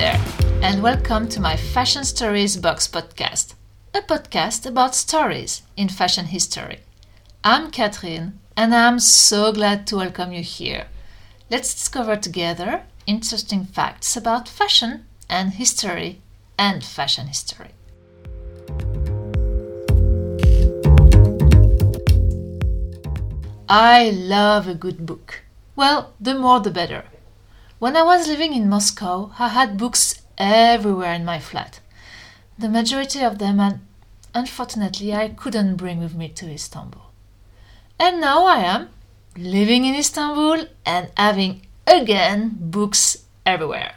there, and welcome to my Fashion Stories Box podcast, a podcast about stories in fashion history. I'm Catherine, and I'm so glad to welcome you here. Let's discover together interesting facts about fashion and history and fashion history. I love a good book. Well, the more the better. When I was living in Moscow, I had books everywhere in my flat. The majority of them, and unfortunately, I couldn't bring with me to Istanbul. And now I am living in Istanbul and having again books everywhere.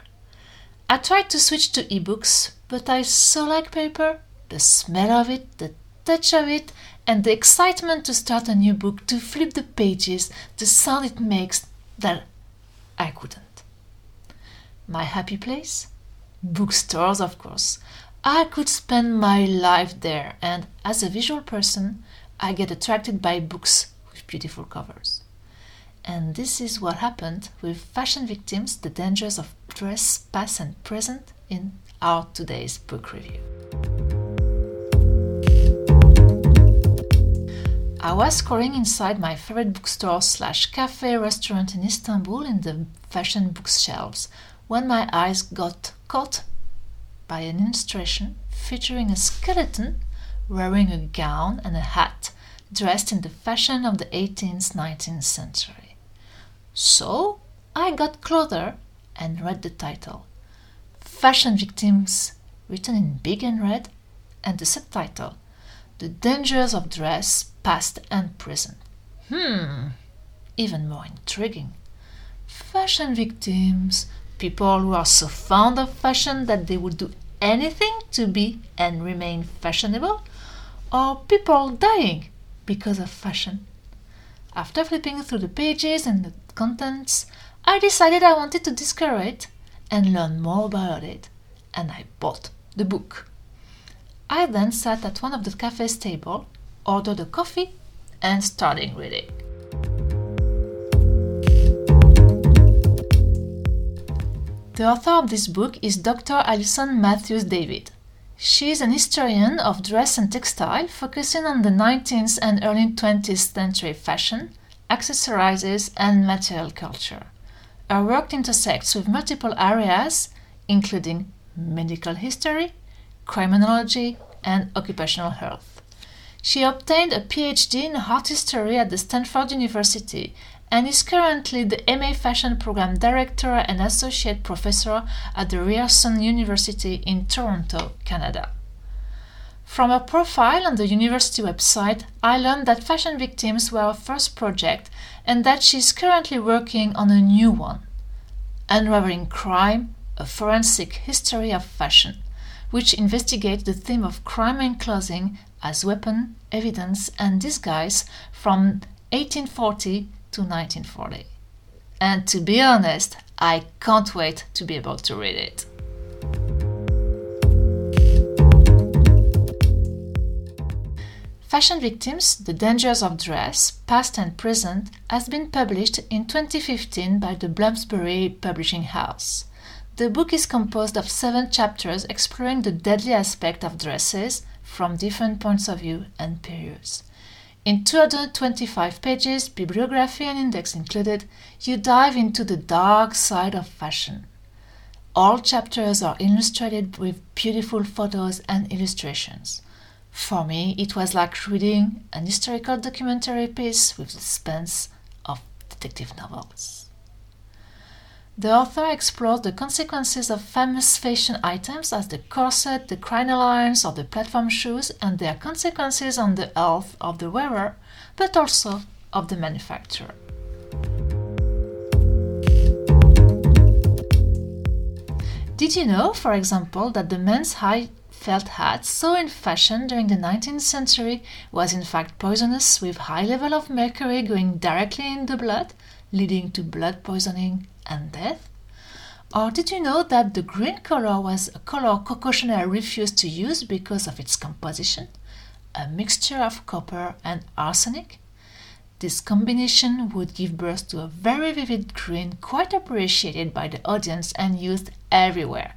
I tried to switch to ebooks, but I so like paper, the smell of it, the touch of it, and the excitement to start a new book, to flip the pages, the sound it makes, that I couldn't. My happy place? Bookstores, of course. I could spend my life there, and as a visual person, I get attracted by books with beautiful covers. And this is what happened with Fashion Victims The Dangers of Dress, Past and Present in our today's book review. I was scrolling inside my favorite bookstore slash cafe restaurant in Istanbul in the fashion bookshelves when my eyes got caught by an illustration featuring a skeleton wearing a gown and a hat dressed in the fashion of the 18th 19th century. So I got closer and read the title Fashion Victims, written in big and red, and the subtitle The Dangers of Dress, Past and Present. Hmm, even more intriguing. Fashion victims, people who are so fond of fashion that they would do anything to be and remain fashionable, or people dying because of fashion. After flipping through the pages and the contents, I decided I wanted to discover it and learn more about it, and I bought the book. I then sat at one of the cafe's table, ordered a coffee, and started reading. The author of this book is Dr. Alison Matthews David. She is an historian of dress and textile, focusing on the 19th and early 20th century fashion, accessories, and material culture. Her work intersects with multiple areas, including medical history, criminology, and occupational health. She obtained a PhD in art history at the Stanford University and is currently the MA Fashion Program Director and Associate Professor at the Ryerson University in Toronto, Canada. From her profile on the university website, I learned that Fashion Victims were her first project and that she is currently working on a new one Unraveling Crime A Forensic History of Fashion, which investigates the theme of crime and clothing as weapon, evidence, and disguise from 1840 to 1940. And to be honest, I can't wait to be able to read it. Fashion Victims The Dangers of Dress, Past and Present has been published in 2015 by the Bloomsbury Publishing House. The book is composed of seven chapters exploring the deadly aspect of dresses from different points of view and periods. In 225 pages, bibliography and index included, you dive into the dark side of fashion. All chapters are illustrated with beautiful photos and illustrations. For me, it was like reading an historical documentary piece with the suspense of detective novels. The author explores the consequences of famous fashion items as the corset, the crinolines, or the platform shoes and their consequences on the health of the wearer, but also of the manufacturer. Did you know, for example, that the men's high felt hat so in fashion during the 19th century was in fact poisonous with high level of mercury going directly in the blood, leading to blood poisoning and death? Or did you know that the green color was a color Coco Chanel refused to use because of its composition? A mixture of copper and arsenic? This combination would give birth to a very vivid green, quite appreciated by the audience and used everywhere.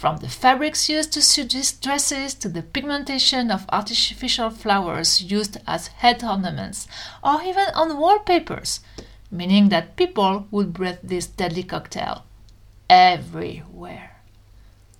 From the fabrics used to suggest dresses to the pigmentation of artificial flowers used as head ornaments or even on wallpapers, meaning that people would breathe this deadly cocktail everywhere.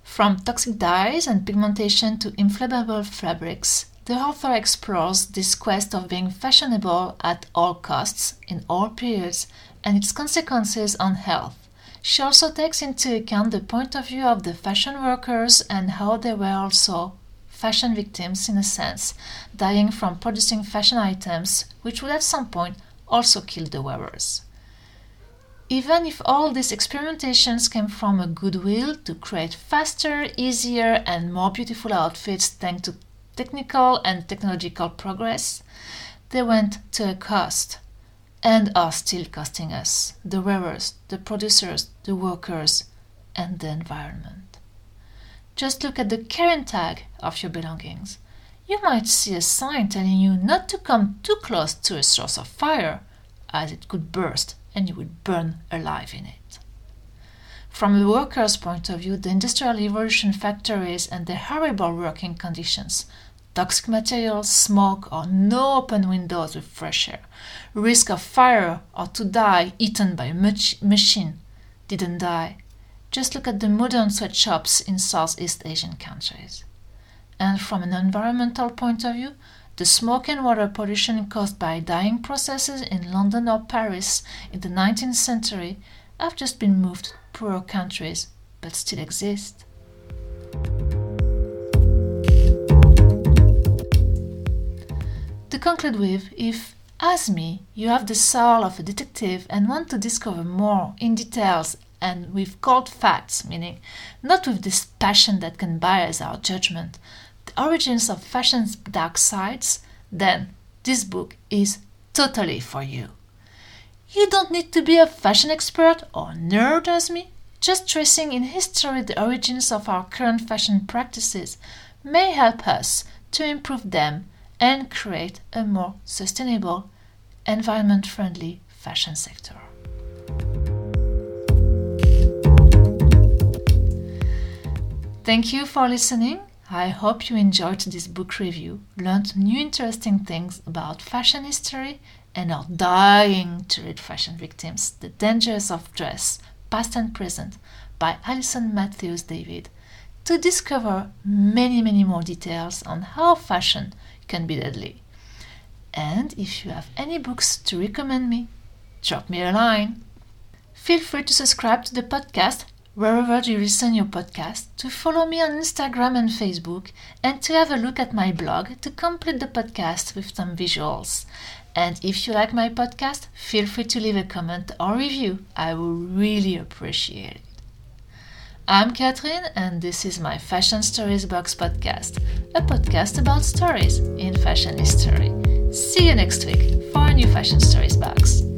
From toxic dyes and pigmentation to inflammable fabrics, the author explores this quest of being fashionable at all costs, in all periods, and its consequences on health. She also takes into account the point of view of the fashion workers and how they were also fashion victims in a sense, dying from producing fashion items which would at some point also kill the wearers. Even if all these experimentations came from a goodwill to create faster, easier, and more beautiful outfits thanks to technical and technological progress, they went to a cost and are still costing us, the wearers, the producers, the workers, and the environment. Just look at the current tag of your belongings. You might see a sign telling you not to come too close to a source of fire, as it could burst and you would burn alive in it. From a worker's point of view, the industrial revolution factories and the horrible working conditions toxic materials, smoke, or no open windows with fresh air, risk of fire or to die eaten by a machine, didn't die. Just look at the modern sweatshops in Southeast Asian countries. And from an environmental point of view, the smoke and water pollution caused by dyeing processes in London or Paris in the 19th century have just been moved to poorer countries but still exist. To conclude with if, as me, you have the soul of a detective and want to discover more in details and with cold facts, meaning not with this passion that can bias our judgment, the origins of fashion's dark sides, then this book is totally for you. You don't need to be a fashion expert or nerd as me. Just tracing in history the origins of our current fashion practices may help us to improve them and create a more sustainable, environment friendly fashion sector. Thank you for listening. I hope you enjoyed this book review, learned new interesting things about fashion history, and are dying to read Fashion Victims The Dangers of Dress, Past and Present by Alison Matthews David to discover many, many more details on how fashion can be deadly. And if you have any books to recommend me, drop me a line. Feel free to subscribe to the podcast wherever you listen your podcast, to follow me on Instagram and Facebook, and to have a look at my blog to complete the podcast with some visuals. And if you like my podcast, feel free to leave a comment or review. I will really appreciate it. I'm Catherine, and this is my Fashion Stories Box podcast, a podcast about stories in fashion history. See you next week for a new Fashion Stories Box.